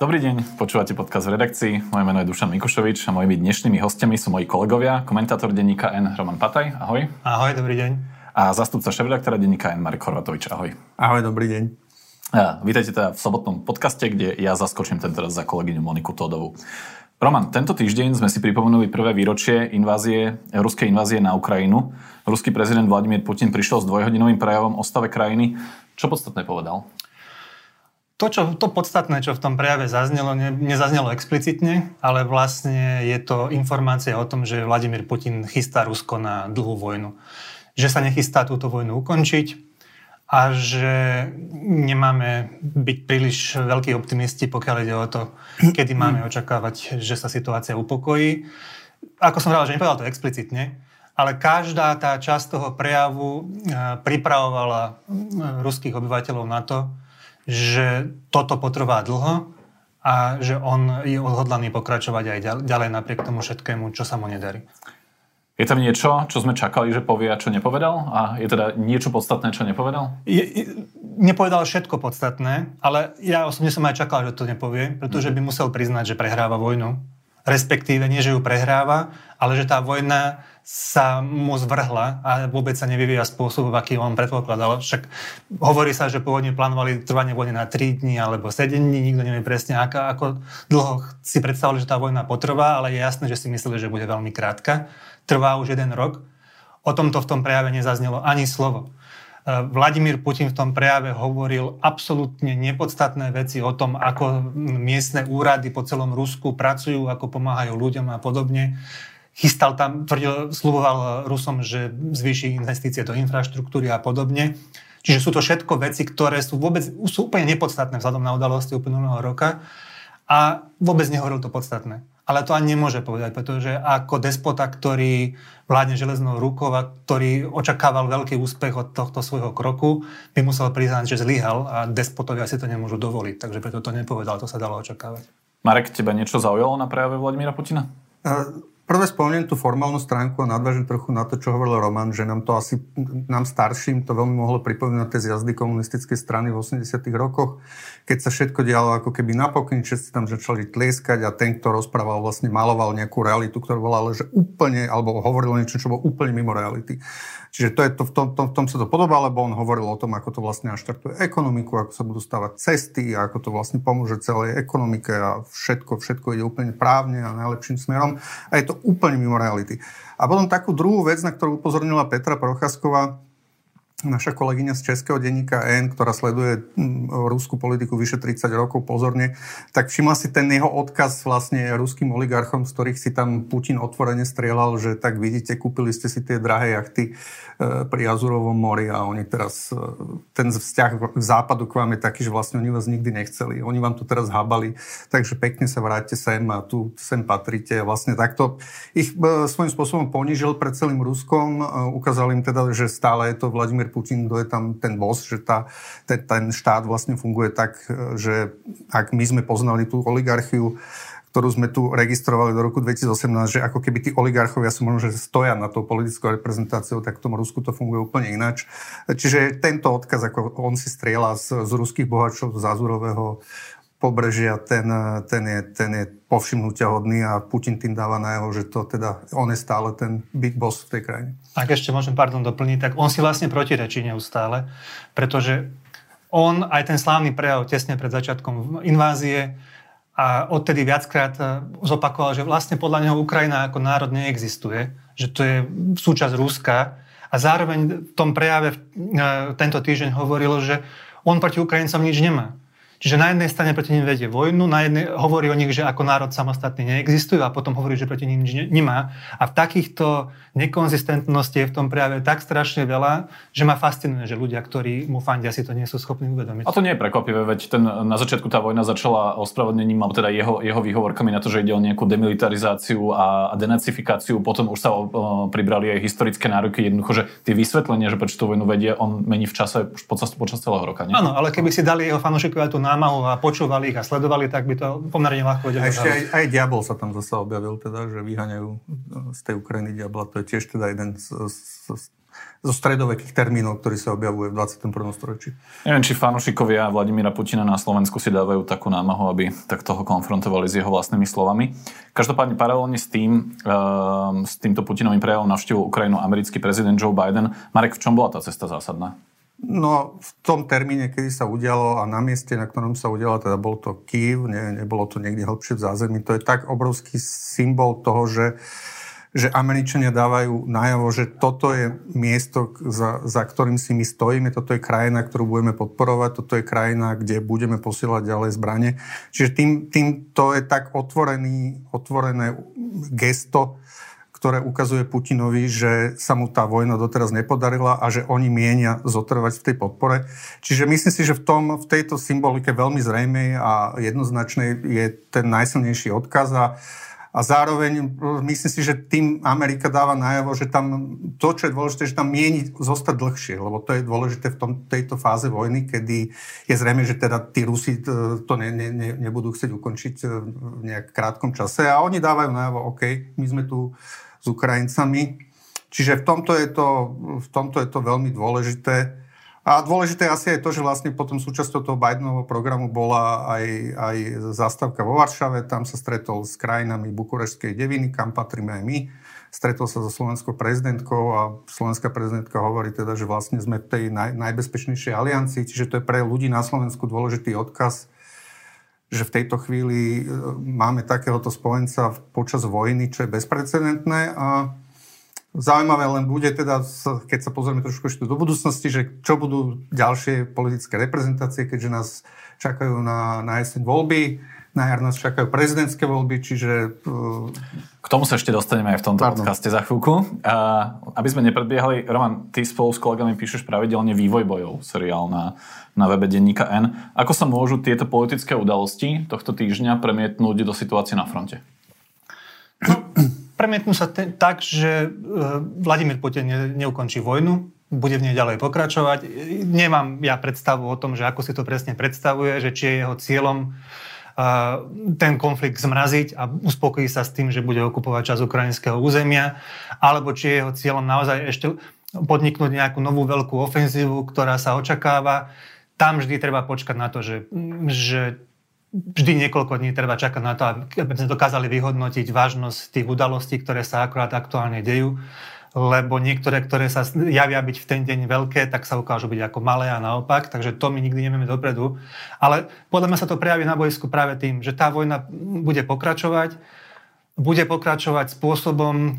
Dobrý deň, počúvate podcast v redakcii. Moje meno je Dušan Mikušovič a mojimi dnešnými hostiami sú moji kolegovia, komentátor denníka N Roman Pataj, ahoj. Ahoj, dobrý deň. A zastupca šéf-redaktora denníka N Marek Horvatovič, ahoj. Ahoj, dobrý deň. A, vítajte teda v sobotnom podcaste, kde ja zaskočím tento raz za kolegyňu Moniku Todovu. Roman, tento týždeň sme si pripomenuli prvé výročie invázie, ruskej invázie na Ukrajinu. Ruský prezident Vladimír Putin prišiel s dvojhodinovým prejavom o stave krajiny. Čo podstatné povedal? To, čo, to podstatné, čo v tom prejave zaznelo, ne, nezaznelo explicitne, ale vlastne je to informácia o tom, že Vladimír Putin chystá Rusko na dlhú vojnu. Že sa nechystá túto vojnu ukončiť a že nemáme byť príliš veľkí optimisti, pokiaľ ide o to, kedy máme očakávať, že sa situácia upokojí. Ako som hovoril, že nepovedal to explicitne, ale každá tá časť toho prejavu eh, pripravovala eh, ruských obyvateľov na to, že toto potrvá dlho a že on je odhodlaný pokračovať aj ďalej napriek tomu všetkému, čo sa mu nedarí. Je tam niečo, čo sme čakali, že povie a čo nepovedal? A je teda niečo podstatné, čo nepovedal? Je, nepovedal všetko podstatné, ale ja osobne som aj čakal, že to nepovie, pretože by musel priznať, že prehráva vojnu. Respektíve nie, že ju prehráva, ale že tá vojna sa mu zvrhla a vôbec sa nevyvíja spôsob, aký on predpokladal. Však hovorí sa, že pôvodne plánovali trvanie vojny na 3 dní alebo 7 dní, nikto nevie presne, ako, ako dlho si predstavili, že tá vojna potrvá, ale je jasné, že si mysleli, že bude veľmi krátka. Trvá už jeden rok. O tomto v tom prejave nezaznelo ani slovo. E, Vladimír Putin v tom prejave hovoril absolútne nepodstatné veci o tom, ako miestne úrady po celom Rusku pracujú, ako pomáhajú ľuďom a podobne chystal tam, tvrdil, sluboval Rusom, že zvýši investície do infraštruktúry a podobne. Čiže sú to všetko veci, ktoré sú vôbec sú úplne nepodstatné vzhľadom na udalosti uplynulého roka a vôbec nehovoril to podstatné. Ale to ani nemôže povedať, pretože ako despota, ktorý vládne železnou rukou a ktorý očakával veľký úspech od tohto svojho kroku, by musel priznať, že zlyhal a despotovia si to nemôžu dovoliť. Takže preto to nepovedal, to sa dalo očakávať. Marek, teba niečo zaujalo na prejave Vladimíra Putina? Prvé spomeniem tú formálnu stránku a nadvážim trochu na to, čo hovoril Roman, že nám to asi, nám starším to veľmi mohlo pripomínať tie zjazdy komunistickej strany v 80 rokoch, keď sa všetko dialo ako keby napokyn, všetci tam začali tlieskať a ten, kto rozprával, vlastne maloval nejakú realitu, ktorá bola ale že úplne, alebo hovoril niečo, čo bolo úplne mimo reality. Čiže to je to, v, tom, tom, v tom sa to podobá, lebo on hovoril o tom, ako to vlastne naštartuje ekonomiku, ako sa budú stavať cesty, ako to vlastne pomôže celej ekonomike a všetko, všetko ide úplne právne a najlepším smerom. A je to úplne mimo reality. A potom takú druhú vec, na ktorú upozornila Petra Procházková, naša kolegyňa z Českého denníka N, ktorá sleduje mm, rúskú politiku vyše 30 rokov pozorne, tak všimla si ten jeho odkaz vlastne ruským oligarchom, z ktorých si tam Putin otvorene strieľal, že tak vidíte, kúpili ste si tie drahé jachty e, pri Azurovom mori a oni teraz, e, ten vzťah k západu k vám je taký, že vlastne oni vás nikdy nechceli. Oni vám tu teraz habali, takže pekne sa vráťte sem a tu sem patríte. Vlastne takto ich e, svojím spôsobom ponížil pred celým Ruskom, ukázal im teda, že stále je to Vladimír Putin, kto je tam ten boss, že tá, ten, štát vlastne funguje tak, že ak my sme poznali tú oligarchiu, ktorú sme tu registrovali do roku 2018, že ako keby tí oligarchovia sú možno, že stoja na tou politickou reprezentáciou, tak v tom Rusku to funguje úplne ináč. Čiže tento odkaz, ako on si strieľa z, z ruských bohačov, z Azurového pobrežia, ten, ten, je, ten je povšimnutia hodný a Putin tým dáva na jeho, že to teda, on je stále ten big boss v tej krajine. Ak ešte môžem, pardon, doplniť, tak on si vlastne protirečí neustále, pretože on aj ten slávny prejav tesne pred začiatkom invázie a odtedy viackrát e, zopakoval, že vlastne podľa neho Ukrajina ako národ neexistuje, že to je súčasť Ruska a zároveň v tom prejave e, tento týždeň hovoril, že on proti Ukrajincom nič nemá. Čiže na jednej strane proti nim vedie vojnu, na jednej hovorí o nich, že ako národ samostatný neexistujú a potom hovorí, že proti nim nič nemá. A v takýchto nekonzistentnosti je v tom prejave tak strašne veľa, že ma fascinuje, že ľudia, ktorí mu fandia, si to nie sú schopní uvedomiť. A to nie je prekvapivé, veď ten, na začiatku tá vojna začala ospravedlnením, alebo teda jeho, jeho výhovorkami na to, že ide o nejakú demilitarizáciu a, a denacifikáciu, potom už sa o, o, pribrali aj historické nároky, jednoducho, že tie vysvetlenia, že prečo tú vojnu vedie, on mení v čase počas, počas celého roka. Nie? Áno, ale keby si dali jeho fanúšikovia tú námahu a počúvali ich a sledovali, tak by to pomerne ľahko vedeli. A ešte aj, aj diabol sa tam zase objavil, teda, že vyháňajú z tej Ukrajiny diabla. To je tiež teda jeden z, z, zo stredovekých termínov, ktorý sa objavuje v 21. storočí. Neviem, či fanúšikovia Vladimíra Putina na Slovensku si dávajú takú námahu, aby tak toho konfrontovali s jeho vlastnými slovami. Každopádne paralelne s tým, uh, s týmto Putinovým prejavom navštívil Ukrajinu americký prezident Joe Biden. Marek, v čom bola tá cesta zásadná? No, v tom termíne, kedy sa udialo a na mieste, na ktorom sa udialo, teda bol to Kiev, ne, nebolo to niekde hlbšie v zázemí, to je tak obrovský symbol toho, že, že Američania dávajú najavo, že toto je miesto, za, za ktorým si my stojíme, toto je krajina, ktorú budeme podporovať, toto je krajina, kde budeme posielať ďalej zbranie. Čiže tým, tým to je tak otvorený, otvorené gesto, ktoré ukazuje Putinovi, že sa mu tá vojna doteraz nepodarila a že oni mienia zotrvať v tej podpore. Čiže myslím si, že v, tom, v tejto symbolike veľmi zrejmej a jednoznačnej je ten najsilnejší odkaz a a zároveň myslím si, že tým Amerika dáva najavo, že tam to, čo je dôležité, že tam mieni zostať dlhšie, lebo to je dôležité v tom, tejto fáze vojny, kedy je zrejme, že teda tí Rusi e, to ne, ne, ne, nebudú chcieť ukončiť e, v nejak krátkom čase a oni dávajú najavo, OK, my sme tu s Ukrajincami. Čiže v tomto je to, v tomto je to veľmi dôležité. A dôležité asi je to, že vlastne potom súčasťou toho Bidenovho programu bola aj, aj zástavka vo Varšave. Tam sa stretol s krajinami Bukurešskej deviny, kam patríme aj my. Stretol sa so slovenskou prezidentkou a slovenská prezidentka hovorí teda, že vlastne sme v tej naj, najbezpečnejšej aliancii, čiže to je pre ľudí na Slovensku dôležitý odkaz, že v tejto chvíli e, máme takéhoto spojenca počas vojny, čo je bezprecedentné a Zaujímavé len bude teda, keď sa pozrieme trošku ešte do budúcnosti, že čo budú ďalšie politické reprezentácie, keďže nás čakajú na, na jeseň voľby, na jar nás čakajú prezidentské voľby, čiže... K tomu sa ešte dostaneme aj v tomto Pardon. podcaste za chvíľku. A, aby sme nepredbiehali, Roman, ty spolu s kolegami píšeš pravidelne vývoj bojov, seriál na, na webe denníka N. Ako sa môžu tieto politické udalosti tohto týždňa premietnúť do situácie na fronte? No, premietnú sa te, tak, že e, Vladimír Putin ne, neukončí vojnu, bude v nej ďalej pokračovať. Nemám ja predstavu o tom, že ako si to presne predstavuje, že či je jeho cieľom ten konflikt zmraziť a uspokojí sa s tým, že bude okupovať časť ukrajinského územia, alebo či je jeho cieľom naozaj ešte podniknúť nejakú novú veľkú ofenzívu, ktorá sa očakáva. Tam vždy treba počkať na to, že, že vždy niekoľko dní treba čakať na to, aby sme dokázali vyhodnotiť vážnosť tých udalostí, ktoré sa akurát aktuálne dejú lebo niektoré, ktoré sa javia byť v ten deň veľké, tak sa ukážu byť ako malé a naopak, takže to my nikdy nevieme dopredu. Ale podľa mňa sa to prejaví na bojsku práve tým, že tá vojna bude pokračovať, bude pokračovať spôsobom,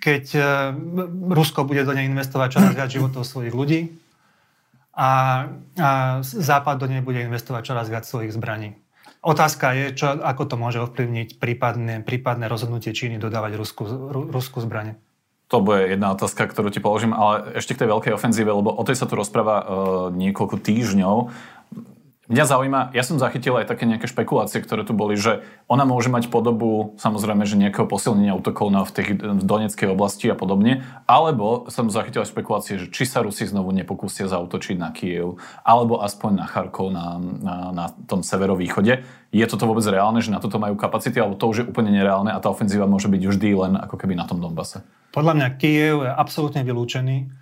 keď e, Rusko bude do nej investovať čoraz viac životov svojich ľudí a, a Západ do nej bude investovať čoraz viac svojich zbraní. Otázka je, čo, ako to môže ovplyvniť prípadné, prípadné rozhodnutie Číny dodávať Rusku, Rusku zbranie. To bude jedna otázka, ktorú ti položím, ale ešte k tej veľkej ofenzíve, lebo o tej sa tu rozpráva uh, niekoľko týždňov. Mňa zaujíma, ja som zachytil aj také nejaké špekulácie, ktoré tu boli, že ona môže mať podobu, samozrejme, že nejakého posilnenia útokov na v, tej, v Donetskej oblasti a podobne, alebo som zachytil aj špekulácie, že či sa Rusi znovu nepokúsia zautočiť na Kiev, alebo aspoň na Charkov na, na, na tom severovýchode. Je toto vôbec reálne, že na toto majú kapacity, alebo to už je úplne nereálne a tá ofenzíva môže byť vždy len ako keby na tom Donbase? Podľa mňa Kiev je absolútne vylúčený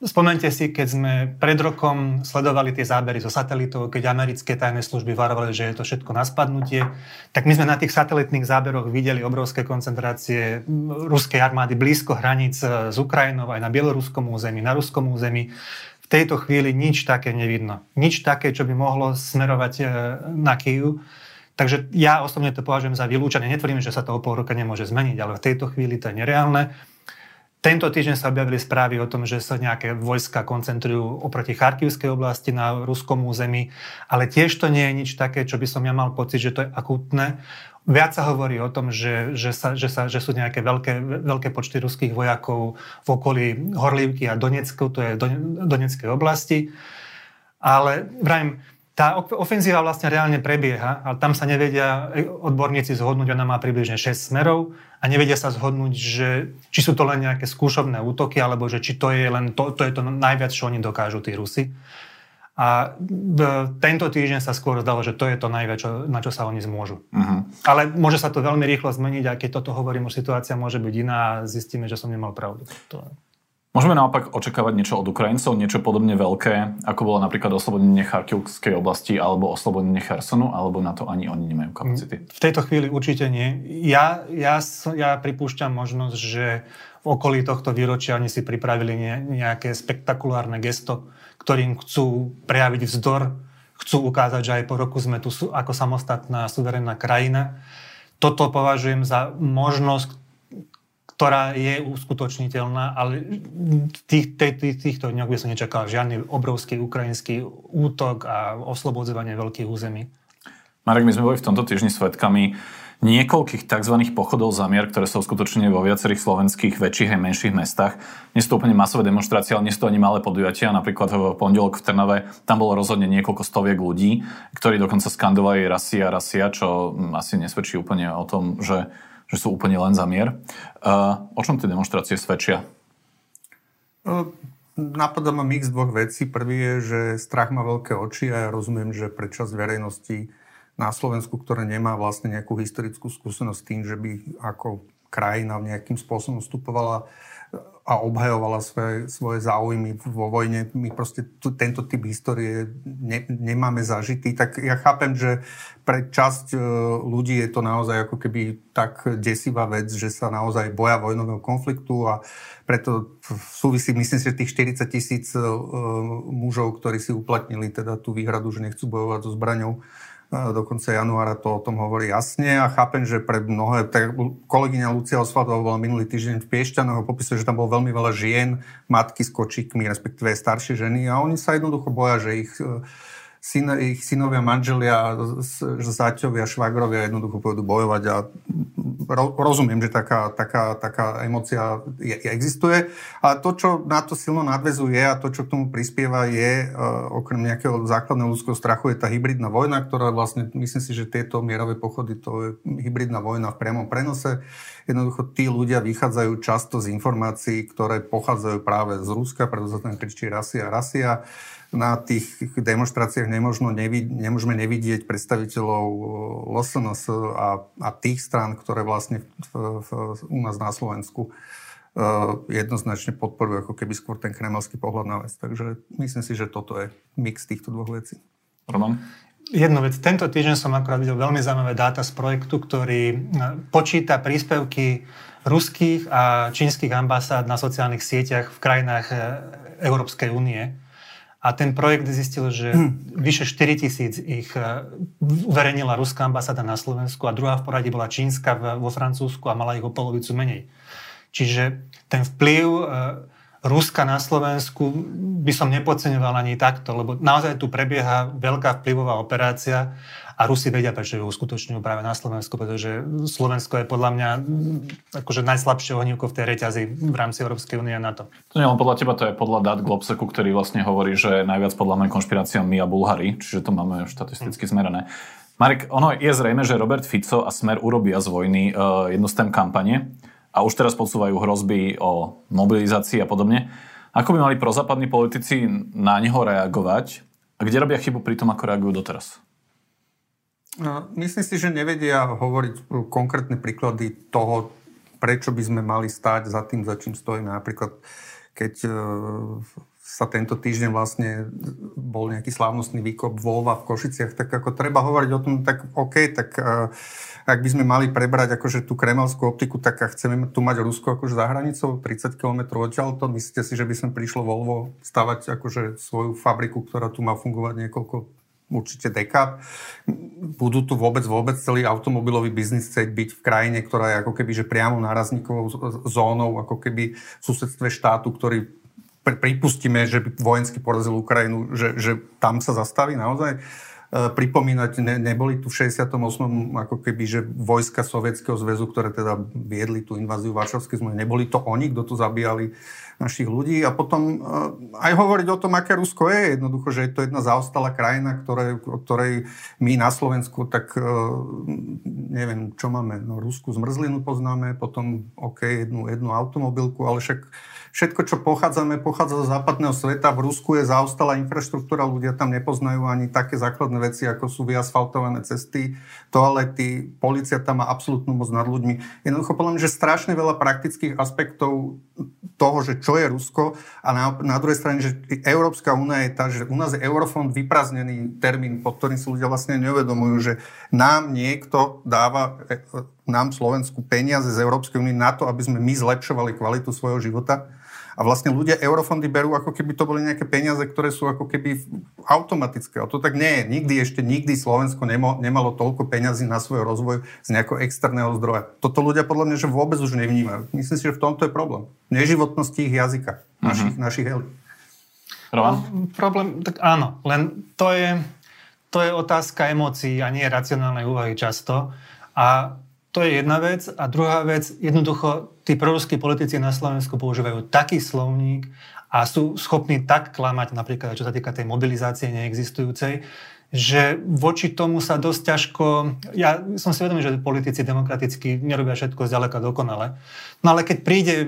Spomente si, keď sme pred rokom sledovali tie zábery zo satelitov, keď americké tajné služby varovali, že je to všetko na spadnutie, tak my sme na tých satelitných záberoch videli obrovské koncentrácie ruskej armády blízko hraníc s Ukrajinou, aj na bieloruskom území, na ruskom území. V tejto chvíli nič také nevidno. Nič také, čo by mohlo smerovať e, na Kyiv. Takže ja osobne to považujem za vylúčenie. Netvrdím, že sa to o pol roka nemôže zmeniť, ale v tejto chvíli to je nereálne. Tento týždeň sa objavili správy o tom, že sa nejaké vojska koncentrujú oproti Charkivskej oblasti na ruskom území, ale tiež to nie je nič také, čo by som ja mal pocit, že to je akútne. Viac sa hovorí o tom, že, že, sa, že, sa, že sú nejaké veľké, veľké počty ruských vojakov v okolí Horlívky a Donecku, to je Doneckej oblasti. Ale vrajím, tá ofenzíva vlastne reálne prebieha, ale tam sa nevedia odborníci zhodnúť, ona má približne 6 smerov a nevedia sa zhodnúť, že či sú to len nejaké skúšobné útoky, alebo že či to je len to, to, je to najviac, čo oni dokážu, tí Rusi. A tento týždeň sa skôr zdalo, že to je to najviac, čo, na čo sa oni zmôžu. Uh-huh. Ale môže sa to veľmi rýchlo zmeniť a keď toto hovorím, už situácia môže byť iná a zistíme, že som nemal pravdu. To... Môžeme naopak očakávať niečo od Ukrajincov, niečo podobne veľké, ako bolo napríklad oslobodenie Charkivskej oblasti alebo oslobodenie Chersonu, alebo na to ani oni nemajú kapacity? V tejto chvíli určite nie. Ja, ja, ja pripúšťam možnosť, že v okolí tohto výročia oni si pripravili nejaké spektakulárne gesto, ktorým chcú prejaviť vzdor, chcú ukázať, že aj po roku sme tu ako samostatná suverénna krajina. Toto považujem za možnosť, ktorá je uskutočniteľná, ale v tých, tých, tých, týchto dňoch by som nečakal žiadny obrovský ukrajinský útok a oslobodzovanie veľkých území. Marek, my sme boli v tomto týždni svetkami niekoľkých tzv. pochodov za mier, ktoré sa uskutočnili vo viacerých slovenských väčších aj menších mestách. Nie sú to úplne masové demonstrácie, ale nie sú to ani malé podujatia. Napríklad v pondelok v Trnave tam bolo rozhodne niekoľko stoviek ľudí, ktorí dokonca skandovali Rasia, Rasia, čo asi nesvedčí úplne o tom, že že sú úplne len za mier. O čom tie demonstrácie svedčia? Napadá ma mix dvoch vecí. Prvý je, že strach má veľké oči a ja rozumiem, že pre verejnosti na Slovensku, ktoré nemá vlastne nejakú historickú skúsenosť tým, že by ako krajina nejakým spôsobom vstupovala a obhajovala svoje, svoje záujmy vo vojne. My proste tu, tento typ histórie ne, nemáme zažitý. Tak ja chápem, že pre časť e, ľudí je to naozaj ako keby tak desivá vec, že sa naozaj boja vojnového konfliktu a preto súvisí, myslím si, že tých 40 tisíc e, mužov, ktorí si uplatnili teda tú výhradu, že nechcú bojovať so zbraňou, do konca januára to o tom hovorí jasne a chápem, že pre mnohé, tak kolegyňa Lucia Osvaldová bola minulý týždeň v Piešťanoch a popisuje, že tam bolo veľmi veľa žien, matky s kočíkmi, respektíve staršie ženy a oni sa jednoducho boja, že ich syn, ich synovia, manželia, záťovia, švagrovia jednoducho pôjdu bojovať a ro, rozumiem, že taká, taká, taká emocia je, existuje. A to, čo na to silno nadvezuje a to, čo k tomu prispieva je, uh, okrem nejakého základného ľudského strachu, je tá hybridná vojna, ktorá vlastne, myslím si, že tieto mierové pochody, to je hybridná vojna v priamom prenose. Jednoducho tí ľudia vychádzajú často z informácií, ktoré pochádzajú práve z Ruska, pretože sa tam kričí Rasia, Rasia na tých demonstráciách nemožno nevid- nemôžeme nevidieť predstaviteľov eh, LSNS a, a tých strán, ktoré vlastne v, v, u nás na Slovensku uh, jednoznačne podporujú ako keby skôr ten kremelský pohľad na vec. Takže myslím si, že toto je mix týchto dvoch vecí. Roman? Jednu vec. Tento týždeň som akorát videl veľmi zaujímavé dáta z projektu, ktorý eh, počíta príspevky ruských a čínskych ambasád na sociálnych sieťach v krajinách Európskej únie a ten projekt zistil, že hm. vyše 4 tisíc ich e, uverejnila ruská ambasáda na Slovensku a druhá v poradí bola čínska vo Francúzsku a mala ich o polovicu menej. Čiže ten vplyv e, Ruska na Slovensku by som nepodceňoval ani takto, lebo naozaj tu prebieha veľká vplyvová operácia a Rusi vedia, prečo ju uskutočňujú práve na Slovensku, pretože Slovensko je podľa mňa akože najslabšie ohnívko v tej reťazi v rámci Európskej únie a NATO. To nie len podľa teba, to je podľa dát Globseku, ktorý vlastne hovorí, že najviac podľa mňa konšpirácia my a Bulhári, čiže to máme štatisticky hm. zmerané. Marek, ono je zrejme, že Robert Fico a Smer urobia z vojny uh, jednu z tém kampane a už teraz podsúvajú hrozby o mobilizácii a podobne. Ako by mali prozápadní politici na neho reagovať a kde robia chybu pri tom, ako reagujú doteraz? No, myslím si, že nevedia hovoriť konkrétne príklady toho, prečo by sme mali stáť za tým, za čím stojíme. Napríklad, keď e, sa tento týždeň vlastne bol nejaký slávnostný výkop Volva v Košiciach, tak ako treba hovoriť o tom, tak OK, tak uh, ak by sme mali prebrať akože tú kremelskú optiku, tak chceme tu mať Rusko akože za hranicou, 30 km odtiaľ to, myslíte si, že by sme prišlo Volvo stavať akože svoju fabriku, ktorá tu má fungovať niekoľko určite dekap. Budú tu vôbec, vôbec celý automobilový biznis chcieť byť v krajine, ktorá je ako keby, že priamo nárazníkovou zónou, ako keby v susedstve štátu, ktorý pripustíme, že by vojensky porazil Ukrajinu, že, že tam sa zastaví naozaj. E, pripomínať, ne, neboli tu v 68. ako keby, že vojska Sovietskeho zväzu, ktoré teda viedli tú inváziu Varšavskej zmluvy, neboli to oni, kto tu zabíjali našich ľudí a potom e, aj hovoriť o tom, aké Rusko je, jednoducho, že je to jedna zaostalá krajina, ktoré, ktorej my na Slovensku, tak e, neviem, čo máme, no Rusku zmrzlinu poznáme, potom OK, jednu, jednu automobilku, ale však všetko, čo pochádzame, pochádza zo západného sveta. V Rusku je zaostalá infraštruktúra, ľudia tam nepoznajú ani také základné veci, ako sú vyasfaltované cesty, toalety, policia tam má absolútnu moc nad ľuďmi. Jednoducho podľa že strašne veľa praktických aspektov toho, že čo je Rusko a na, na druhej strane, že Európska únia je tá, že u nás je Eurofond vyprázdnený termín, pod ktorým si ľudia vlastne neuvedomujú, že nám niekto dáva e, nám Slovensku peniaze z Európskej únie na to, aby sme my zlepšovali kvalitu svojho života a vlastne ľudia eurofondy berú, ako keby to boli nejaké peniaze, ktoré sú ako keby automatické. A to tak nie je. Nikdy ešte, nikdy Slovensko nemo, nemalo toľko peňazí na svoj rozvoj z nejakého externého zdroja. Toto ľudia podľa mňa že vôbec už nevnímajú. Myslím si, že v tomto je problém. Neživotnosti ich jazyka, našich, uh-huh. našich elit. No, problém, tak áno, len to je, to je otázka emócií a nie racionálnej úvahy často. A to je jedna vec. A druhá vec, jednoducho, tí proruskí politici na Slovensku používajú taký slovník a sú schopní tak klamať, napríklad čo sa týka tej mobilizácie neexistujúcej, že voči tomu sa dosť ťažko... Ja som si vedomý, že politici demokraticky nerobia všetko zďaleka dokonale. No ale keď príde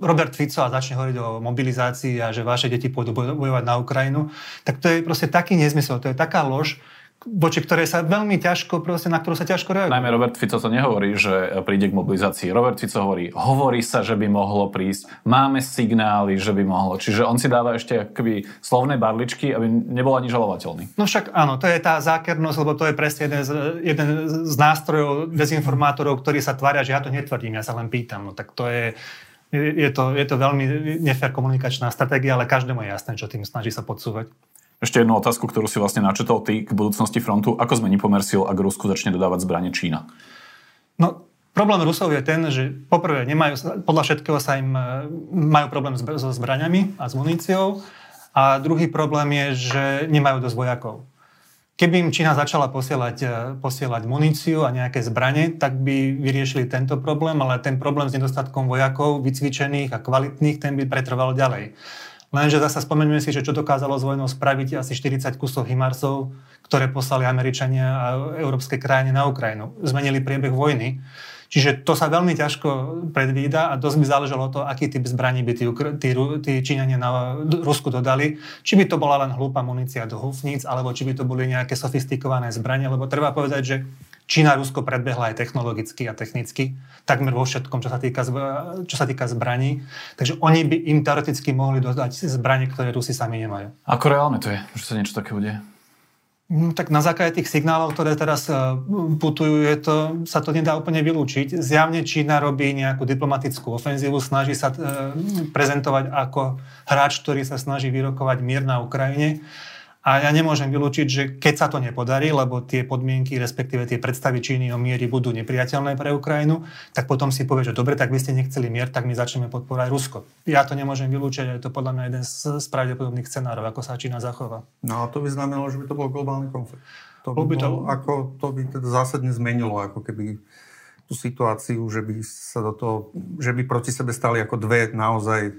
Robert Fico a začne hovoriť o mobilizácii a že vaše deti pôjdu bojovať na Ukrajinu, tak to je proste taký nezmysel, to je taká lož, voči ktorej sa veľmi ťažko, proste, na ktorú sa ťažko reaguje. Najmä Robert Fico to nehovorí, že príde k mobilizácii. Robert Fico hovorí, hovorí sa, že by mohlo prísť, máme signály, že by mohlo. Čiže on si dáva ešte akoby slovné barličky, aby nebol ani žalovateľný. No však áno, to je tá zákernosť, lebo to je presne jeden z, jeden z nástrojov dezinformátorov, ktorí sa tvária, že ja to netvrdím, ja sa len pýtam. No tak to je, je to, je to veľmi nefér komunikačná stratégia, ale každému je jasné, čo tým snaží sa podsúvať. Ešte jednu otázku, ktorú si vlastne načetol ty k budúcnosti frontu. Ako zmení pomer síl, ak Rusku začne dodávať zbranie Čína? No, problém Rusov je ten, že poprvé nemajú, podľa všetkého sa im e, majú problém so zbraniami a s muníciou. A druhý problém je, že nemajú dosť vojakov. Keby im Čína začala posielať, e, posielať muníciu a nejaké zbranie, tak by vyriešili tento problém, ale ten problém s nedostatkom vojakov, vycvičených a kvalitných, ten by pretrval ďalej. Lenže zase spomeňme si, že čo dokázalo s vojnou spraviť asi 40 kusov Himarsov, ktoré poslali Američania a európske krajiny na Ukrajinu. Zmenili priebeh vojny. Čiže to sa veľmi ťažko predvída a dosť by záležalo to, aký typ zbraní by tí, tí, tí Číňania na Rusku dodali. Či by to bola len hlúpa munícia do hufníc, alebo či by to boli nejaké sofistikované zbranie, lebo treba povedať, že Čína Rusko predbehla aj technologicky a technicky, takmer vo všetkom, čo sa týka, čo sa týka zbraní. Takže oni by im teoreticky mohli dodať zbranie, ktoré Rusi sami nemajú. Ako reálne to je, že sa niečo také bude? No, tak na základe tých signálov, ktoré teraz e, putujú, je to, sa to nedá úplne vylúčiť. Zjavne Čína robí nejakú diplomatickú ofenzívu, snaží sa e, prezentovať ako hráč, ktorý sa snaží vyrokovať mier na Ukrajine. A ja nemôžem vylúčiť, že keď sa to nepodarí, lebo tie podmienky, respektíve tie predstavy Číny o miery budú nepriateľné pre Ukrajinu, tak potom si povie, že dobre, tak vy ste nechceli mier, tak my začneme podporovať Rusko. Ja to nemôžem vylúčiť, je to podľa mňa jeden z pravdepodobných scenárov, ako sa Čína zachová. No a to by znamenalo, že by to bol globálny konflikt. To by, by to... Bol, ako, to by teda zásadne zmenilo ako keby tú situáciu, že by sa do toho, že by proti sebe stali ako dve naozaj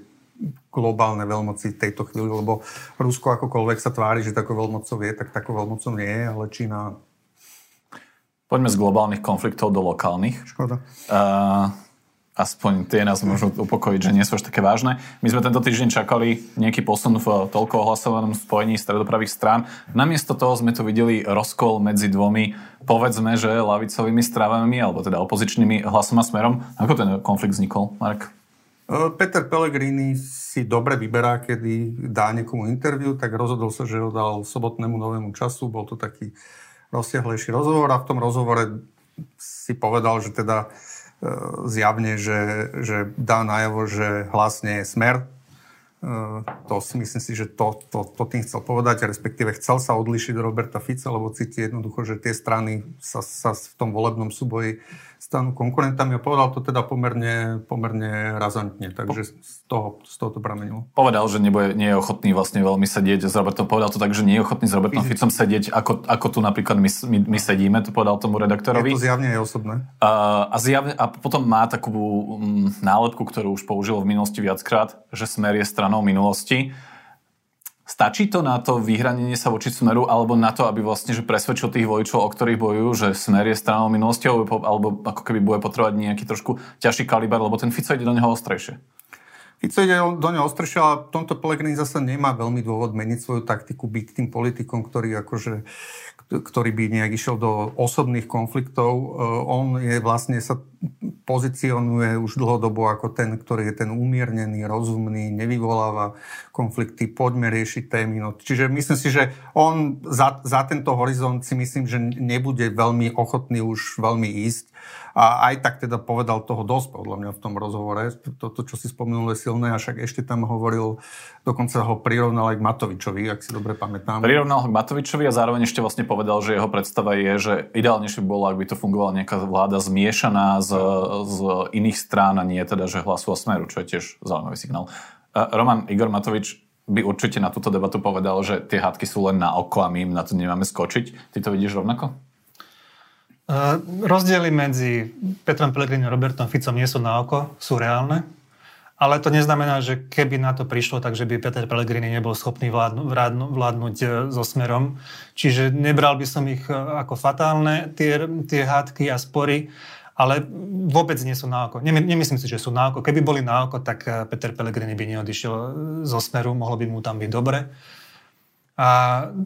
globálne veľmoci tejto chvíli, lebo Rusko akokoľvek sa tvári, že takou veľmocou je, tak takou veľmocou nie je, ale Čína... Poďme z globálnych konfliktov do lokálnych. Škoda. Uh, aspoň tie nás môžu upokojiť, že nie sú až také vážne. My sme tento týždeň čakali nejaký posun v toľko ohlasovanom spojení stredopravých strán. Namiesto toho sme tu videli rozkol medzi dvomi, povedzme, že lavicovými stravami, alebo teda opozičnými hlasom a smerom. Ako ten konflikt vznikol, Marek? E, Peter Pellegrini si dobre vyberá, kedy dá niekomu interviu, tak rozhodol sa, že ho dal sobotnému novému času. Bol to taký rozsiahlejší rozhovor a v tom rozhovore si povedal, že teda e, zjavne, že, že dá najavo, že hlasne je smer, to si myslím si, že to, to, to tým chcel povedať, respektíve chcel sa odlišiť Roberta Fica, lebo cíti jednoducho, že tie strany sa, sa v tom volebnom súboji stanú konkurentami a povedal to teda pomerne, pomerne razantne, takže z toho, z toho to pramenilo. Povedal, že nebude, nie je ochotný vlastne veľmi sedieť s Robertom, povedal to tak, že nie je ochotný s Robertom Ficom sedieť, ako, ako tu napríklad my, my, my sedíme, to povedal tomu redaktorovi. Je to zjavne aj osobné. A, a, zjavne, a potom má takú mm, nálepku, ktorú už použil v minulosti viackrát, že smer je stranou minulosti. Stačí to na to vyhranenie sa voči Smeru alebo na to, aby vlastne že presvedčil tých voličov, o ktorých bojujú, že Smer je stranou minulosti alebo, ako keby bude potrebovať nejaký trošku ťažší kaliber, lebo ten Fico ide do neho ostrejšie. Fico ide do neho ostrejšie, ale v tomto Pelegrini zase nemá veľmi dôvod meniť svoju taktiku, byť tým politikom, ktorý akože ktorý by nejak išiel do osobných konfliktov. E, on je vlastne sa pozicionuje už dlhodobo ako ten, ktorý je ten umiernený, rozumný, nevyvoláva konflikty, poďme riešiť témy. No, čiže myslím si, že on za, za tento horizont si myslím, že nebude veľmi ochotný už veľmi ísť. A aj tak teda povedal toho dosť, podľa mňa v tom rozhovore. Toto, čo si spomenul, je silné, a však ešte tam hovoril, dokonca ho prirovnal aj k Matovičovi, ak si dobre pamätám. Prirovnal ho k Matovičovi a zároveň ešte vlastne povedal, že jeho predstava je, že ideálnejšie by bolo, ak by to fungovala nejaká vláda zmiešaná z, z iných strán a nie teda, že hlasu o smeru, čo je tiež zaujímavý signál. Roman Igor Matovič by určite na túto debatu povedal, že tie hádky sú len na oko a my im na to nemáme skočiť. Ty to vidíš rovnako? Uh, rozdiely medzi Petrom Pellegrini a Robertom Ficom nie sú na oko, sú reálne. Ale to neznamená, že keby na to prišlo, takže by Peter Pellegrini nebol schopný vládnu, vládnu, vládnuť e, so smerom. Čiže nebral by som ich e, ako fatálne, tie, tie hádky a spory, ale vôbec nie sú na oko. Nemyslím si, že sú na oko. Keby boli na oko, tak e, Peter Pellegrini by neodišiel zo smeru, mohlo by mu tam byť dobre. A,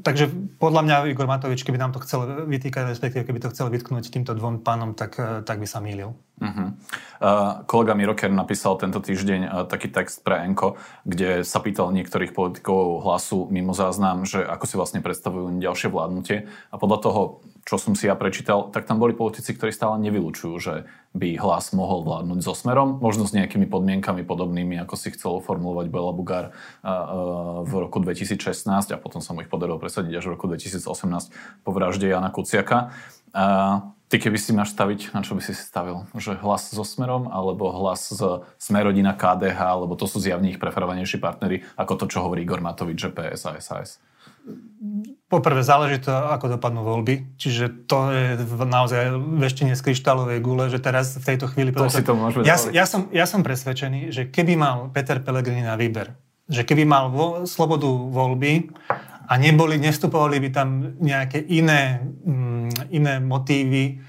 takže podľa mňa Igor Matovič, keby nám to chcel vytýkať, respektíve keby to chcel vytknúť týmto dvom pánom, tak, e, tak by sa mýlil. Uh-huh. Uh, kolega Miroker napísal tento týždeň uh, taký text pre Enko, kde sa pýtal niektorých politikov hlasu mimo záznam, že ako si vlastne predstavujú ďalšie vládnutie. A podľa toho, čo som si ja prečítal, tak tam boli politici, ktorí stále nevylučujú, že by hlas mohol vládnuť so smerom, možno s nejakými podmienkami podobnými, ako si chcel formulovať Bela Bugár v roku 2016 a potom sa mu ich podarilo presadiť až v roku 2018 po vražde Jana Kuciaka. Ty keby si máš staviť, na čo by si si stavil? Že hlas so Smerom, alebo hlas z Smerodina KDH, lebo to sú zjavne ich preferovanejší partnery, ako to, čo hovorí Igor Matovič, že PS a SAS? Poprvé záleží to, ako dopadnú voľby. Čiže to je naozaj veštenie z kryštálovej gule, že teraz v tejto chvíli... To si to môžeme ja, ja, som, ja som presvedčený, že keby mal Peter Pellegrini na výber, že keby mal vo, slobodu voľby a neboli, nestupovali by tam nejaké iné, mm, iné motívy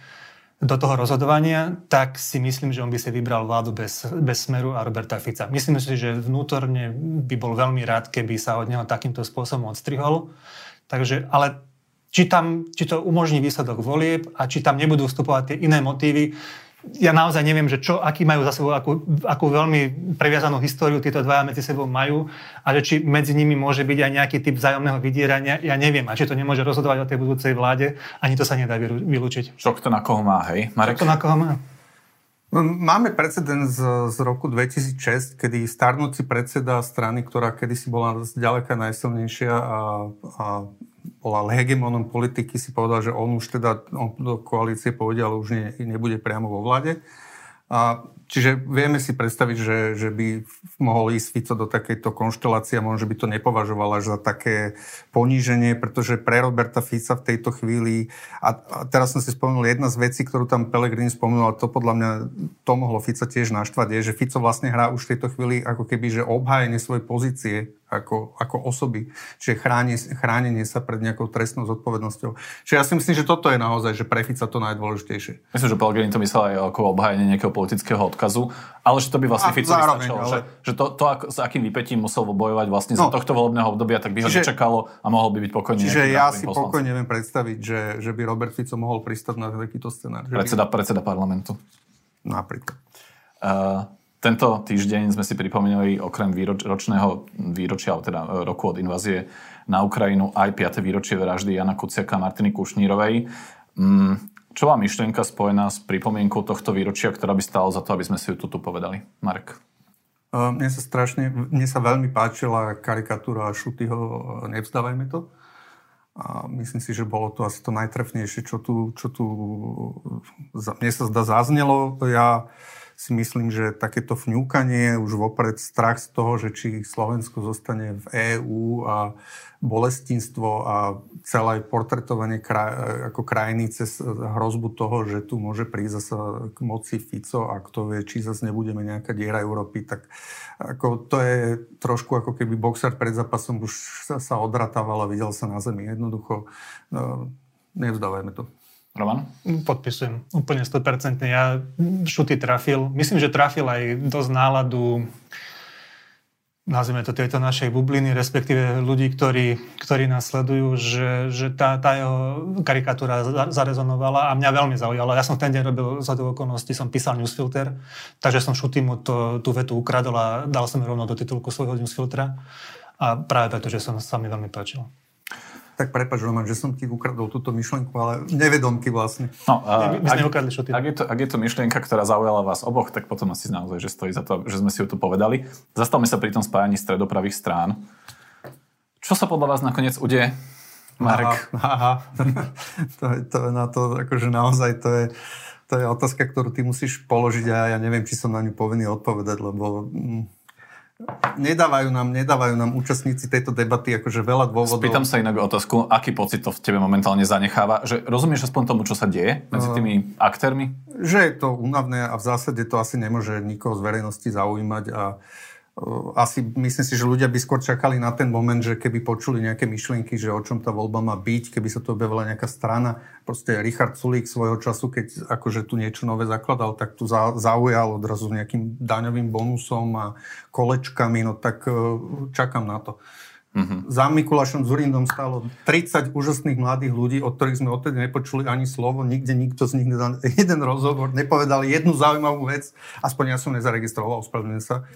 do toho rozhodovania, tak si myslím, že on by si vybral vládu bez, bez Smeru a Roberta Fica. Myslím si, že vnútorne by bol veľmi rád, keby sa od neho takýmto spôsobom odstrihol. Takže, ale či, tam, či to umožní výsledok volieb a či tam nebudú vstupovať tie iné motívy, ja naozaj neviem, že čo, aký majú za sebou, akú, akú veľmi previazanú históriu títo dvaja medzi sebou majú a že či medzi nimi môže byť aj nejaký typ vzájomného vydierania, ja neviem. A či to nemôže rozhodovať o tej budúcej vláde, ani to sa nedá vylúčiť. Čo to na koho má, hej? Marek? Čo to na koho má? No, máme precedens z, z roku 2006, kedy starnúci predseda strany, ktorá kedysi bola zďaleka najsilnejšia a, a bola hegemonom politiky, si povedal, že on už teda on do koalície povedal, ale už ne, nebude priamo vo vláde. A Čiže vieme si predstaviť, že, že by mohol ísť Fico do takejto konštelácie a možno by to nepovažoval až za také poníženie, pretože pre Roberta Fica v tejto chvíli, a, a teraz som si spomenul jedna z vecí, ktorú tam Pelegrini spomenul, a to podľa mňa to mohlo Fica tiež naštvať, je, že Fico vlastne hrá už v tejto chvíli ako keby, že obhájenie svojej pozície ako, ako osoby, čiže chráni, chránenie sa pred nejakou trestnou zodpovednosťou. Čiže ja si myslím, že toto je naozaj, že pre Fica to najdôležitejšie. Myslím, že Pellegrini to myslel aj ako obhájenie nejakého politického odkazu, ale že to by vlastne Fico vystačilo. Ale... Že, že to, to ak, s akým vypetím musel bojovať vlastne no. za tohto volebného obdobia, tak by ho čiže, nečakalo a mohol by byť pokojný. Čiže ja si poslancom. pokojne viem predstaviť, že, že by Robert Fico mohol pristať na takýto scenár. Predseda, by... predseda parlamentu. Napríklad. Uh, tento týždeň sme si pripomenuli okrem ročného výročia, teda roku od invázie na Ukrajinu, aj 5. výročie vraždy Jana Kuciaka a Martiny Kušnírovej. Mm, čo vám myšlienka spojená s pripomienkou tohto výročia, ktorá by stála za to, aby sme si ju tu povedali? Marek. Mne sa strašne, mne sa veľmi páčila karikatúra Šutyho Nevzdávajme to. A myslím si, že bolo to asi to najtrefnejšie, čo tu, čo tu mne sa zdá zaznelo. Ja si myslím, že takéto fňúkanie, už vopred strach z toho, že či Slovensko zostane v EÚ a bolestinstvo a celé portretovanie kraj, ako krajiny cez hrozbu toho, že tu môže prísť zase k moci Fico a kto vie, či zase nebudeme nejaká diera Európy, tak ako to je trošku ako keby boxer pred zápasom už sa, sa odratával a videl sa na zemi. Jednoducho, no, nevzdávajme to. Roman? Podpisujem úplne 100%. Ja šuty trafil. Myslím, že trafil aj dosť náladu nazvime to tejto našej bubliny, respektíve ľudí, ktorí, ktorí nás sledujú, že, že tá, tá jeho karikatúra zarezonovala a mňa veľmi zaujala. Ja som ten deň robil za tú okolnosti, som písal newsfilter, takže som mu to, tú vetu ukradol a dal som rovno do titulku svojho newsfiltra a práve preto, že som sa mi veľmi páčil. Tak prepač, Roman, že som ti ukradol túto myšlienku, ale nevedomky vlastne. No, uh, My ak, ukradli, čo ty... ak, je to, ak je to myšlienka, ktorá zaujala vás oboch, tak potom asi naozaj, že stojí za to, že sme si ju tu povedali. Zastavme sa pri tom spájaní stredopravých strán. Čo sa podľa vás nakoniec udeje, Marek? Aha, aha. to, je, to je na to, akože naozaj to je, to je otázka, ktorú ty musíš položiť a ja neviem, či som na ňu povinný odpovedať, lebo... Mm, nedávajú nám, nedávajú nám účastníci tejto debaty akože veľa dôvodov. Spýtam sa inak otázku, aký pocit to v tebe momentálne zanecháva? Že rozumieš aspoň tomu, čo sa deje medzi no. tými aktérmi? Že je to únavné a v zásade to asi nemôže nikoho z verejnosti zaujímať a asi myslím si, že ľudia by skôr čakali na ten moment, že keby počuli nejaké myšlienky, že o čom tá voľba má byť, keby sa to objavila nejaká strana. Proste Richard Sulík svojho času, keď akože tu niečo nové zakladal, tak tu zaujal odrazu nejakým daňovým bonusom a kolečkami, no tak e, čakám na to. Mm-hmm. Za Mikulášom Zurindom stálo 30 úžasných mladých ľudí, od ktorých sme odtedy nepočuli ani slovo, nikde nikto z nich nedal jeden rozhovor, nepovedali jednu zaujímavú vec, aspoň ja som nezaregistroval, ospravedlňujem sa.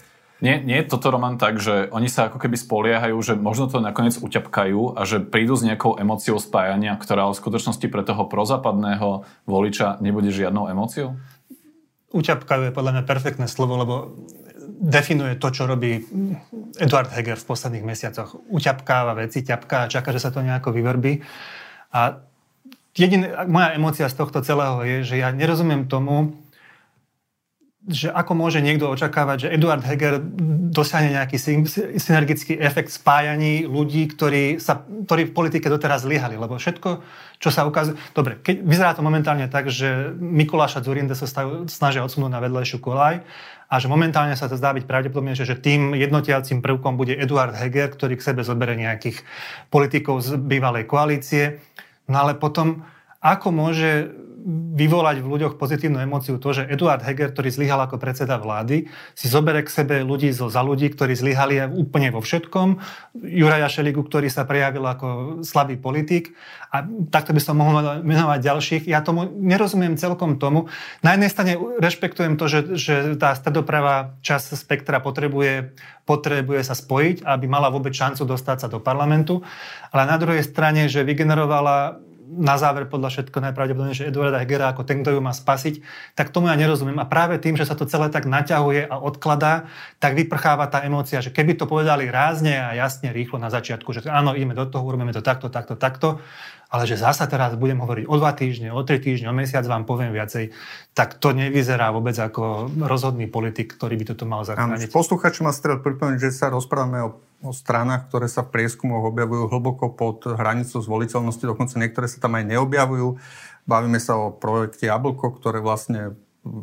Nie, nie je toto, Roman, tak, že oni sa ako keby spoliehajú, že možno to nakoniec uťapkajú a že prídu s nejakou emóciou spájania, ktorá v skutočnosti pre toho prozápadného voliča nebude žiadnou emóciou? Uťapkajú je podľa mňa perfektné slovo, lebo definuje to, čo robí Eduard Heger v posledných mesiacoch. Uťapkáva veci, ťapká a čaká, že sa to nejako vyvrbí. A jediná, moja emócia z tohto celého je, že ja nerozumiem tomu, že ako môže niekto očakávať, že Eduard Heger dosiahne nejaký synergický efekt spájaní ľudí, ktorí, sa, ktorí v politike doteraz zlyhali. Lebo všetko, čo sa ukazuje... Dobre, keď, vyzerá to momentálne tak, že Mikuláša Zurinde sa stav, snažia odsunúť na vedlejšiu kolaj a že momentálne sa to zdá byť pravdepodobne, že, že tým jednotiacím prvkom bude Eduard Heger, ktorý k sebe zoberie nejakých politikov z bývalej koalície. No ale potom, ako môže vyvolať v ľuďoch pozitívnu emóciu to, že Eduard Heger, ktorý zlyhal ako predseda vlády, si zobere k sebe ľudí zo za ľudí, ktorí zlyhali úplne vo všetkom. Juraja Šeligu, ktorý sa prejavil ako slabý politik. A takto by som mohol menovať ďalších. Ja tomu nerozumiem celkom tomu. Na jednej strane rešpektujem to, že, že tá stredopravá časť spektra potrebuje, potrebuje sa spojiť, aby mala vôbec šancu dostať sa do parlamentu. Ale na druhej strane, že vygenerovala na záver podľa všetko najpravdepodobnejšie Eduarda Hegera ako ten, kto ju má spasiť, tak tomu ja nerozumiem. A práve tým, že sa to celé tak naťahuje a odkladá, tak vyprcháva tá emócia, že keby to povedali rázne a jasne, rýchlo na začiatku, že áno, ideme do toho, urobíme to takto, takto, takto, ale že zasa teraz budem hovoriť o dva týždne, o tri týždne, o mesiac vám poviem viacej, tak to nevyzerá vôbec ako rozhodný politik, ktorý by toto mal zachrániť. Posluchačom ma strel pripomenúť, že sa rozprávame o o stranách, ktoré sa v prieskumoch objavujú hlboko pod hranicou zvoliteľnosti, dokonca niektoré sa tam aj neobjavujú. Bavíme sa o projekte Jablko, ktoré vlastne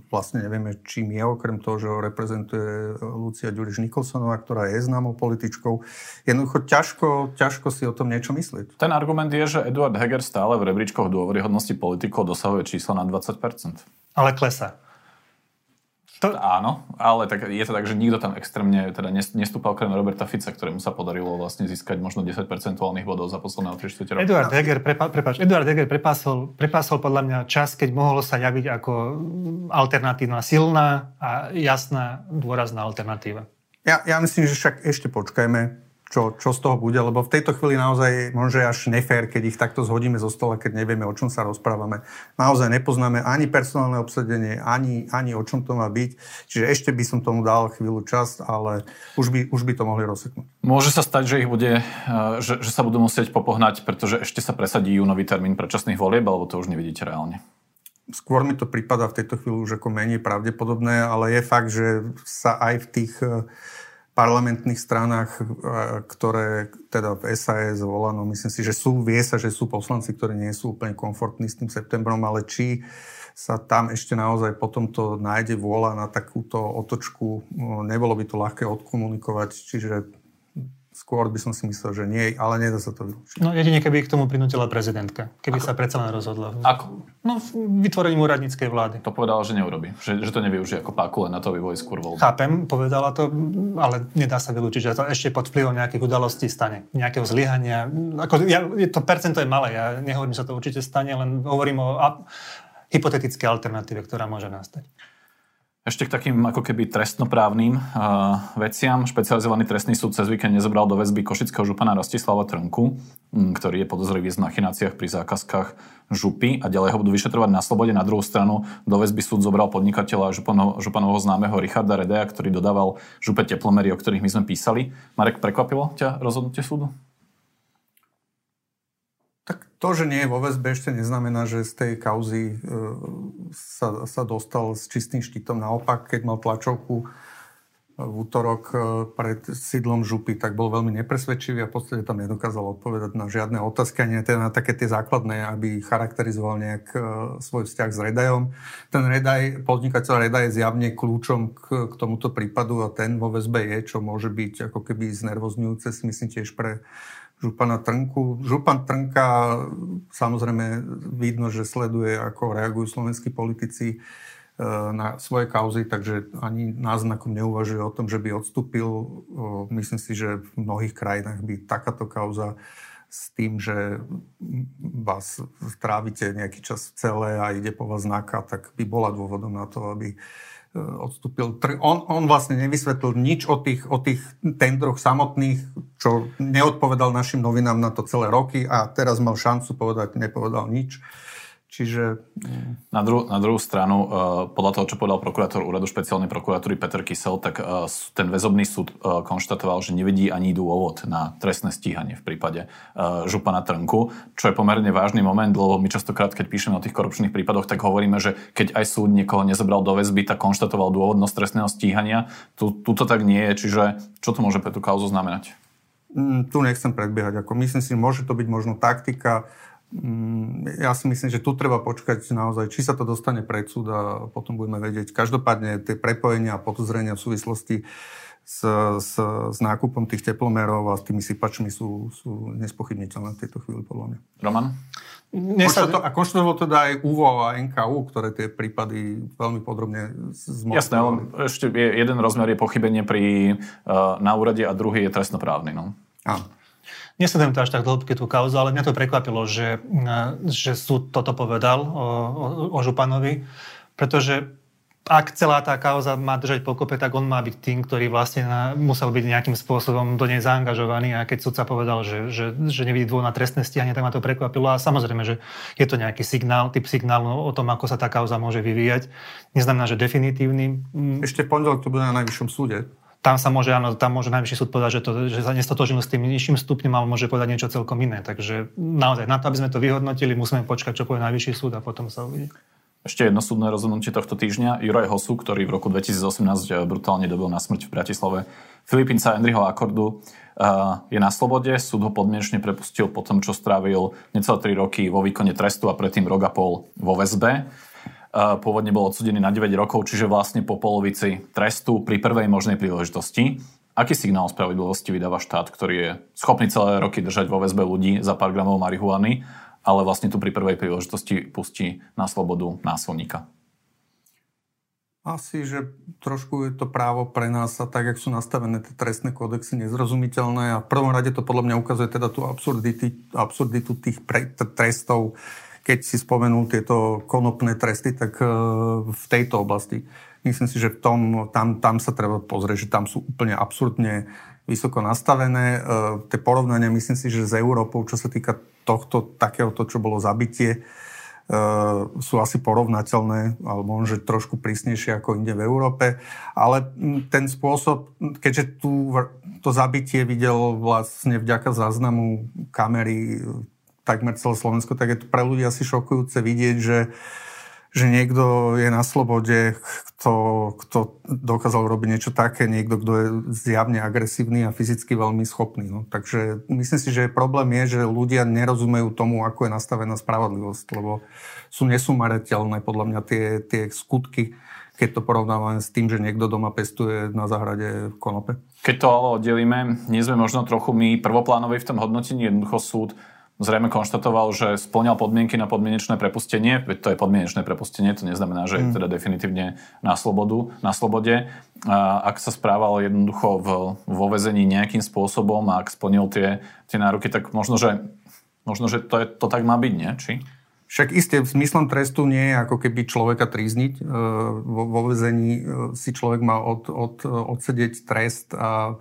vlastne nevieme, čím je, okrem toho, že ho reprezentuje Lucia Ďuriš Nikolsonová, ktorá je známou političkou. Jednoducho ťažko, ťažko si o tom niečo myslieť. Ten argument je, že Eduard Heger stále v rebríčkoch dôveryhodnosti politikov dosahuje číslo na 20%. Ale klesa. To... Áno, ale tak je to tak, že nikto tam extrémne teda nestúpal okrem Roberta Fica, ktorému sa podarilo vlastne získať možno 10 percentuálnych bodov za posledného 3 4 roky. Eduard Heger, prepa, prepáč, Eduard Heger prepásol, prepásol podľa mňa čas, keď mohol sa javiť ako alternatívna silná a jasná, dôrazná alternatíva. Ja, ja myslím, že však ešte počkajme, čo, čo z toho bude, lebo v tejto chvíli naozaj môže až nefér, keď ich takto zhodíme zo stola, keď nevieme, o čom sa rozprávame. Naozaj nepoznáme ani personálne obsadenie, ani, ani o čom to má byť. Čiže ešte by som tomu dal chvíľu čas, ale už by, už by to mohli rozseknúť. Môže sa stať, že ich bude, e, že, že sa budú musieť popohnať, pretože ešte sa presadí júnový termín predčasných volieb, alebo to už nevidíte reálne? Skôr mi to prípada v tejto chvíli už ako menej pravdepodobné, ale je fakt, že sa aj v tých uh, parlamentných stranách, ktoré teda v SAS volano, myslím si, že sú, vie sa, že sú poslanci, ktorí nie sú úplne komfortní s tým septembrom, ale či sa tam ešte naozaj potom to nájde vôľa na takúto otočku, no, nebolo by to ľahké odkomunikovať, čiže Skôr by som si myslel, že nie, ale nedá sa to vylúčiť. No jedine, keby k tomu prinútila prezidentka. Keby Ako? sa predsa len rozhodla. Ako? No vytvorením úradníckej vlády. To povedala, že neurobi. Že, že to nevyužije ako páku, len na to, boli skôr voľby. Chápem, povedala to, ale nedá sa vylúčiť, že to ešte pod vplyvom nejakých udalostí stane. Nejakého zlyhania. Ako, ja, to percento je malé, ja nehovorím, že sa to určite stane, len hovorím o a, hypotetické alternatíve, ktorá môže nastať. Ešte k takým ako keby trestnoprávnym uh, veciam. Špecializovaný trestný súd cez víkend nezobral do väzby košického župana Rostislava Trnku, um, ktorý je podozrivý z machináciách pri zákazkách župy a ďalej ho budú vyšetrovať na slobode. Na druhú stranu do väzby súd zobral podnikateľa župano, županovho známeho Richarda Redeja, ktorý dodával župe teplomery, o ktorých my sme písali. Marek, prekvapilo ťa rozhodnutie súdu? Tak to, že nie je vo väzbe, ešte neznamená, že z tej kauzy e, sa, sa dostal s čistým štítom. Naopak, keď mal tlačovku e, v útorok e, pred sídlom župy, tak bol veľmi nepresvedčivý a v podstate tam nedokázal odpovedať na žiadne otázky, ani teda na také tie základné, aby charakterizoval nejak svoj vzťah s Redajom. Ten Redaj, podnikateľ Redaj je zjavne kľúčom k, k tomuto prípadu a ten vo väzbe je, čo môže byť ako keby znervozňujúce, si myslím tiež pre župana Trnku. Župan Trnka samozrejme vidno, že sleduje, ako reagujú slovenskí politici e, na svoje kauzy, takže ani náznakom neuvažuje o tom, že by odstúpil. Myslím si, že v mnohých krajinách by takáto kauza s tým, že vás trávite nejaký čas celé a ide po vás znaka, tak by bola dôvodom na to, aby E, odstúpil. On, on vlastne nevysvetlil nič o tých, o tých tendroch samotných, čo neodpovedal našim novinám na to celé roky a teraz mal šancu povedať, nepovedal nič. Čiže... Na, dru- na druhú stranu, uh, podľa toho, čo povedal prokurátor úradu špeciálnej prokuratúry Peter Kysel, tak uh, ten väzobný súd uh, konštatoval, že nevidí ani dôvod na trestné stíhanie v prípade uh, župana Trnku, čo je pomerne vážny moment, lebo my častokrát, keď píšeme o tých korupčných prípadoch, tak hovoríme, že keď aj súd niekoho nezobral do väzby, tak konštatoval dôvodnosť trestného stíhania. Tu, tu to tak nie je, čiže čo to môže pre tú kauzu znamenať? Mm, tu nechcem predbiehať. Ako myslím si, môže to byť možno taktika ja si myslím, že tu treba počkať naozaj, či sa to dostane pred súd a potom budeme vedieť. Každopádne tie prepojenia a podozrenia v súvislosti s, s, s nákupom tých teplomerov a s tými sypačmi sú, sú nespochybniteľné v tejto chvíli, podľa mňa. Roman? Konštato, a konštatovalo teda aj UVO a NKU, ktoré tie prípady veľmi podrobne zmocnili. Jasné, ale ešte je, jeden rozmer je pochybenie pri, uh, na úrade a druhý je trestnoprávny. No. Áno. Nesledujem to až tak dlhobky tú kauzu, ale mňa to prekvapilo, že, že súd toto povedal o, o, o Županovi, pretože ak celá tá kauza má držať pokope, tak on má byť tým, ktorý vlastne na, musel byť nejakým spôsobom do nej zaangažovaný a keď sudca povedal, že, že, že nevidí dôvod na trestné stíhanie, tak ma to prekvapilo a samozrejme, že je to nejaký signál, typ signálu o tom, ako sa tá kauza môže vyvíjať. Neznamená, že definitívny. Ešte pondelok to bude na najvyššom súde tam sa môže, áno, tam môže najvyšší súd povedať, že, to, že sa nestotožil s tým nižším stupňom, ale môže povedať niečo celkom iné. Takže naozaj, na to, aby sme to vyhodnotili, musíme počkať, čo povie najvyšší súd a potom sa uvidí. Ešte jedno súdne rozhodnutie tohto týždňa. Juraj Hosu, ktorý v roku 2018 brutálne dobil na smrť v Bratislave Filipínca Andriho Akordu, je na slobode. Súd ho podmienečne prepustil po tom, čo strávil necelé 3 roky vo výkone trestu a predtým rok a pol vo väzbe. Pôvodne bol odsudený na 9 rokov, čiže vlastne po polovici trestu pri prvej možnej príležitosti. Aký signál spravodlivosti vydáva štát, ktorý je schopný celé roky držať vo väzbe ľudí za pár gramov marihuany, ale vlastne tu pri prvej príležitosti pustí na slobodu násilníka? Asi, že trošku je to právo pre nás a tak, jak sú nastavené tie trestné kódexy, nezrozumiteľné a v prvom rade to podľa mňa ukazuje teda tú absurditu tých pre, trestov, keď si spomenul tieto konopné tresty, tak e, v tejto oblasti myslím si, že v tom, tam, tam sa treba pozrieť, že tam sú úplne absurdne vysoko nastavené. Tie porovnania, myslím si, že s Európou, čo sa týka tohto, takéhoto, čo bolo zabitie, sú asi porovnateľné, alebo možno trošku prísnejšie ako inde v Európe. Ale ten spôsob, keďže tu to zabitie videl vlastne vďaka záznamu kamery takmer celé Slovensko, tak je to pre ľudí asi šokujúce vidieť, že že niekto je na slobode, kto, kto dokázal robiť niečo také, niekto, kto je zjavne agresívny a fyzicky veľmi schopný. No. Takže myslím si, že problém je, že ľudia nerozumejú tomu, ako je nastavená spravodlivosť, lebo sú nesumarateľné podľa mňa tie, tie skutky, keď to porovnávame s tým, že niekto doma pestuje na záhrade konope. Keď to ale oddelíme, nie sme možno trochu my prvoplánovi v tom hodnotení, jednoducho súd zrejme konštatoval, že splňal podmienky na podmienečné prepustenie, veď to je podmienečné prepustenie, to neznamená, že je mm. teda definitívne na, slobodu, na slobode. A ak sa správal jednoducho v, vo vezení nejakým spôsobom a ak splnil tie, tie nároky, tak možno, že, možno, že to, je, to tak má byť, nie? Či? Však isté, zmyslom trestu nie je ako keby človeka trízniť. Vo, vo vezení e, si človek má od, od, odsedieť trest a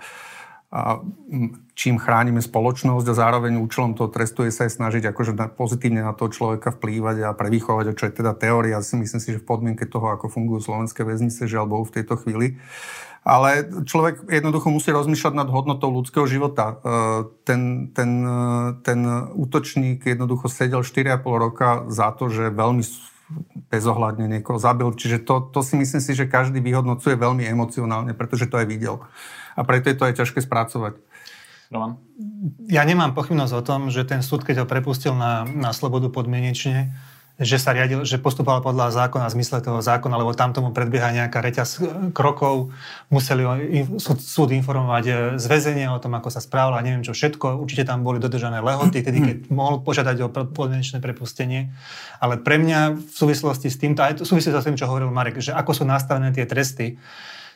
čím chránime spoločnosť a zároveň účelom toho trestu je sa aj snažiť akože pozitívne na toho človeka vplývať a prevychovať, čo je teda teória. Si myslím si, že v podmienke toho, ako fungujú slovenské väznice, že alebo v tejto chvíli. Ale človek jednoducho musí rozmýšľať nad hodnotou ľudského života. E, ten, ten, e, ten útočník jednoducho sedel 4,5 roka za to, že veľmi bezohľadne niekoho zabil. Čiže to, to si myslím si, že každý vyhodnocuje veľmi emocionálne, pretože to aj videl a preto je to aj ťažké spracovať. Roman? Ja nemám pochybnosť o tom, že ten súd, keď ho prepustil na, na slobodu podmienečne, že sa riadil, že postupoval podľa zákona, zmysle toho zákona, lebo tam tomu predbieha nejaká reťaz krokov, museli súd, súd informovať e, z väzenia o tom, ako sa správal a neviem čo všetko. Určite tam boli dodržané lehoty, tedy keď mohol požiadať o podmienečné prepustenie. Ale pre mňa v súvislosti s týmto, aj v súvislosti s tým, čo hovoril Marek, že ako sú nastavené tie tresty,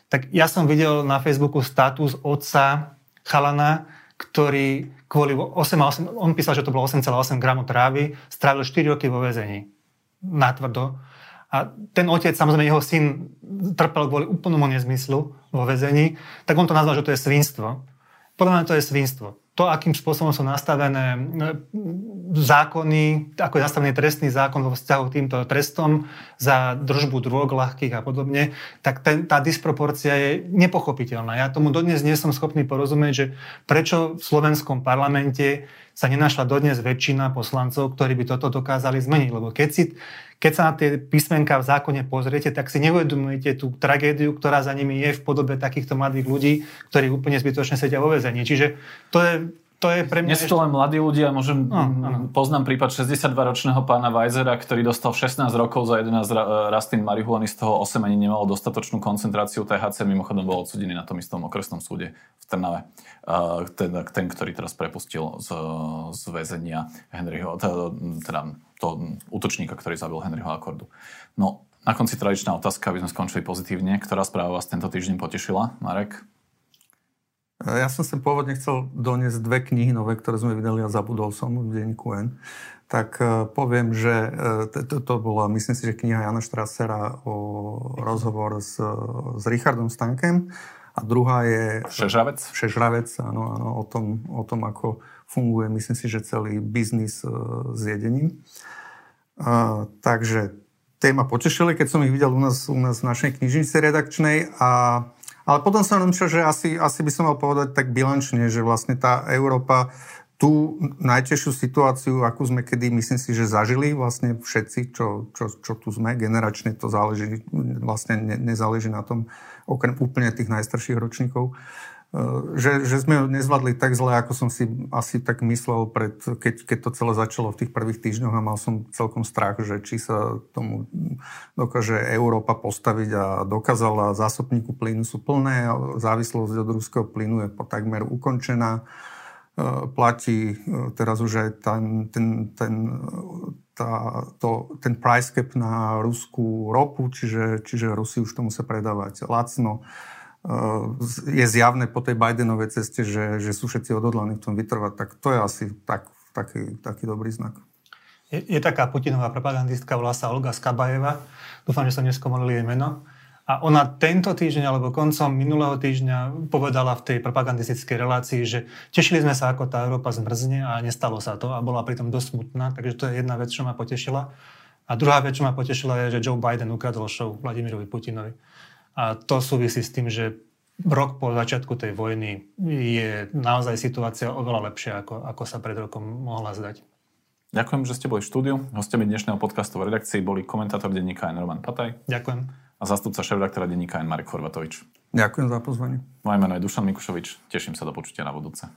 tak ja som videl na Facebooku status otca chalana, ktorý kvôli 8, 8 on písal, že to bolo 8,8 gramov trávy, strávil 4 roky vo väzení. Natvrdo. A ten otec, samozrejme jeho syn, trpel kvôli úplnomu nezmyslu vo väzení, tak on to nazval, že to je svinstvo. Podľa mňa to je svinstvo to, akým spôsobom sú nastavené e, zákony, ako je nastavený trestný zákon vo vzťahu týmto trestom za držbu drog ľahkých a podobne, tak ten, tá disproporcia je nepochopiteľná. Ja tomu dodnes nie som schopný porozumieť, že prečo v slovenskom parlamente sa nenašla dodnes väčšina poslancov, ktorí by toto dokázali zmeniť. Lebo keď, si, keď sa na tie písmenka v zákone pozriete, tak si neuvedomujete tú tragédiu, ktorá za nimi je v podobe takýchto mladých ľudí, ktorí úplne zbytočne sedia vo väzení. Čiže to je to je pre mňa... Nie sú to len mladí ľudia, môžem, no, poznám prípad 62-ročného pána Weisera, ktorý dostal 16 rokov za 11 rastlín marihuany, z toho 8 ani nemalo dostatočnú koncentráciu THC, mimochodom bol odsudený na tom istom okresnom súde v Trnave. Uh, ten, ten, ktorý teraz prepustil z, z väzenia Henryho, teda, teda to útočníka, ktorý zabil Henryho Akordu. No, na konci tradičná otázka, aby sme skončili pozitívne. Ktorá správa vás tento týždeň potešila, Marek? Ja som sem pôvodne chcel doniesť dve knihy nové, ktoré sme vydali a zabudol som v denníku N. Tak uh, poviem, že uh, to, to bola, myslím si, že kniha Jana Štrasera o rozhovor s, s Richardom Stankem a druhá je... Šežravec? Šežravec, áno, áno, o tom, o tom, ako funguje, myslím si, že celý biznis s jedením. Uh, takže téma potešili, keď som ich videl u nás, u nás v našej knižnici redakčnej a ale potom som myslel, že asi, asi by som mal povedať tak bilančne, že vlastne tá Európa tú najtežšiu situáciu, akú sme kedy, myslím si, že zažili vlastne všetci, čo, čo, čo tu sme, generačne to záleží, vlastne ne, nezáleží na tom, okrem úplne tých najstarších ročníkov, Eh, že, že sme ho nezvládli tak zle, ako som si asi tak myslel, pred, keď, keď to celé začalo v tých prvých týždňoch a mal som celkom strach, že či sa tomu dokáže Európa postaviť a dokázala zásobníku plynu sú plné, závislosť od ruského plynu je takmer ukončená. Eh, platí eh, teraz už aj ten, ten, ten, tá, to, ten price cap na ruskú ropu, čiže, čiže Rusi už to musia predávať lacno je zjavné po tej Bidenovej ceste, že, že sú všetci odhodlaní v tom vytrvať, tak to je asi tak, taký, taký dobrý znak. Je, je taká Putinová propagandistka, volá sa Olga Skabajeva. Dúfam, že som neskomolil jej meno. A ona tento týždeň alebo koncom minulého týždňa povedala v tej propagandistickej relácii, že tešili sme sa, ako tá Európa zmrzne a nestalo sa to a bola pritom dosť smutná. Takže to je jedna vec, čo ma potešila. A druhá vec, čo ma potešila, je, že Joe Biden ukradol show Vladimirovi Putinovi. A to súvisí s tým, že rok po začiatku tej vojny je naozaj situácia oveľa lepšia, ako, ako sa pred rokom mohla zdať. Ďakujem, že ste boli v štúdiu. Hostiami dnešného podcastu v redakcii boli komentátor denníka N. Roman Pataj. Ďakujem a zastupca šéf-redaktora denníka N. Marek Chorvatovič. Ďakujem za pozvanie. Moje meno je Dušan Mikušovič. Teším sa do počutia na budúce.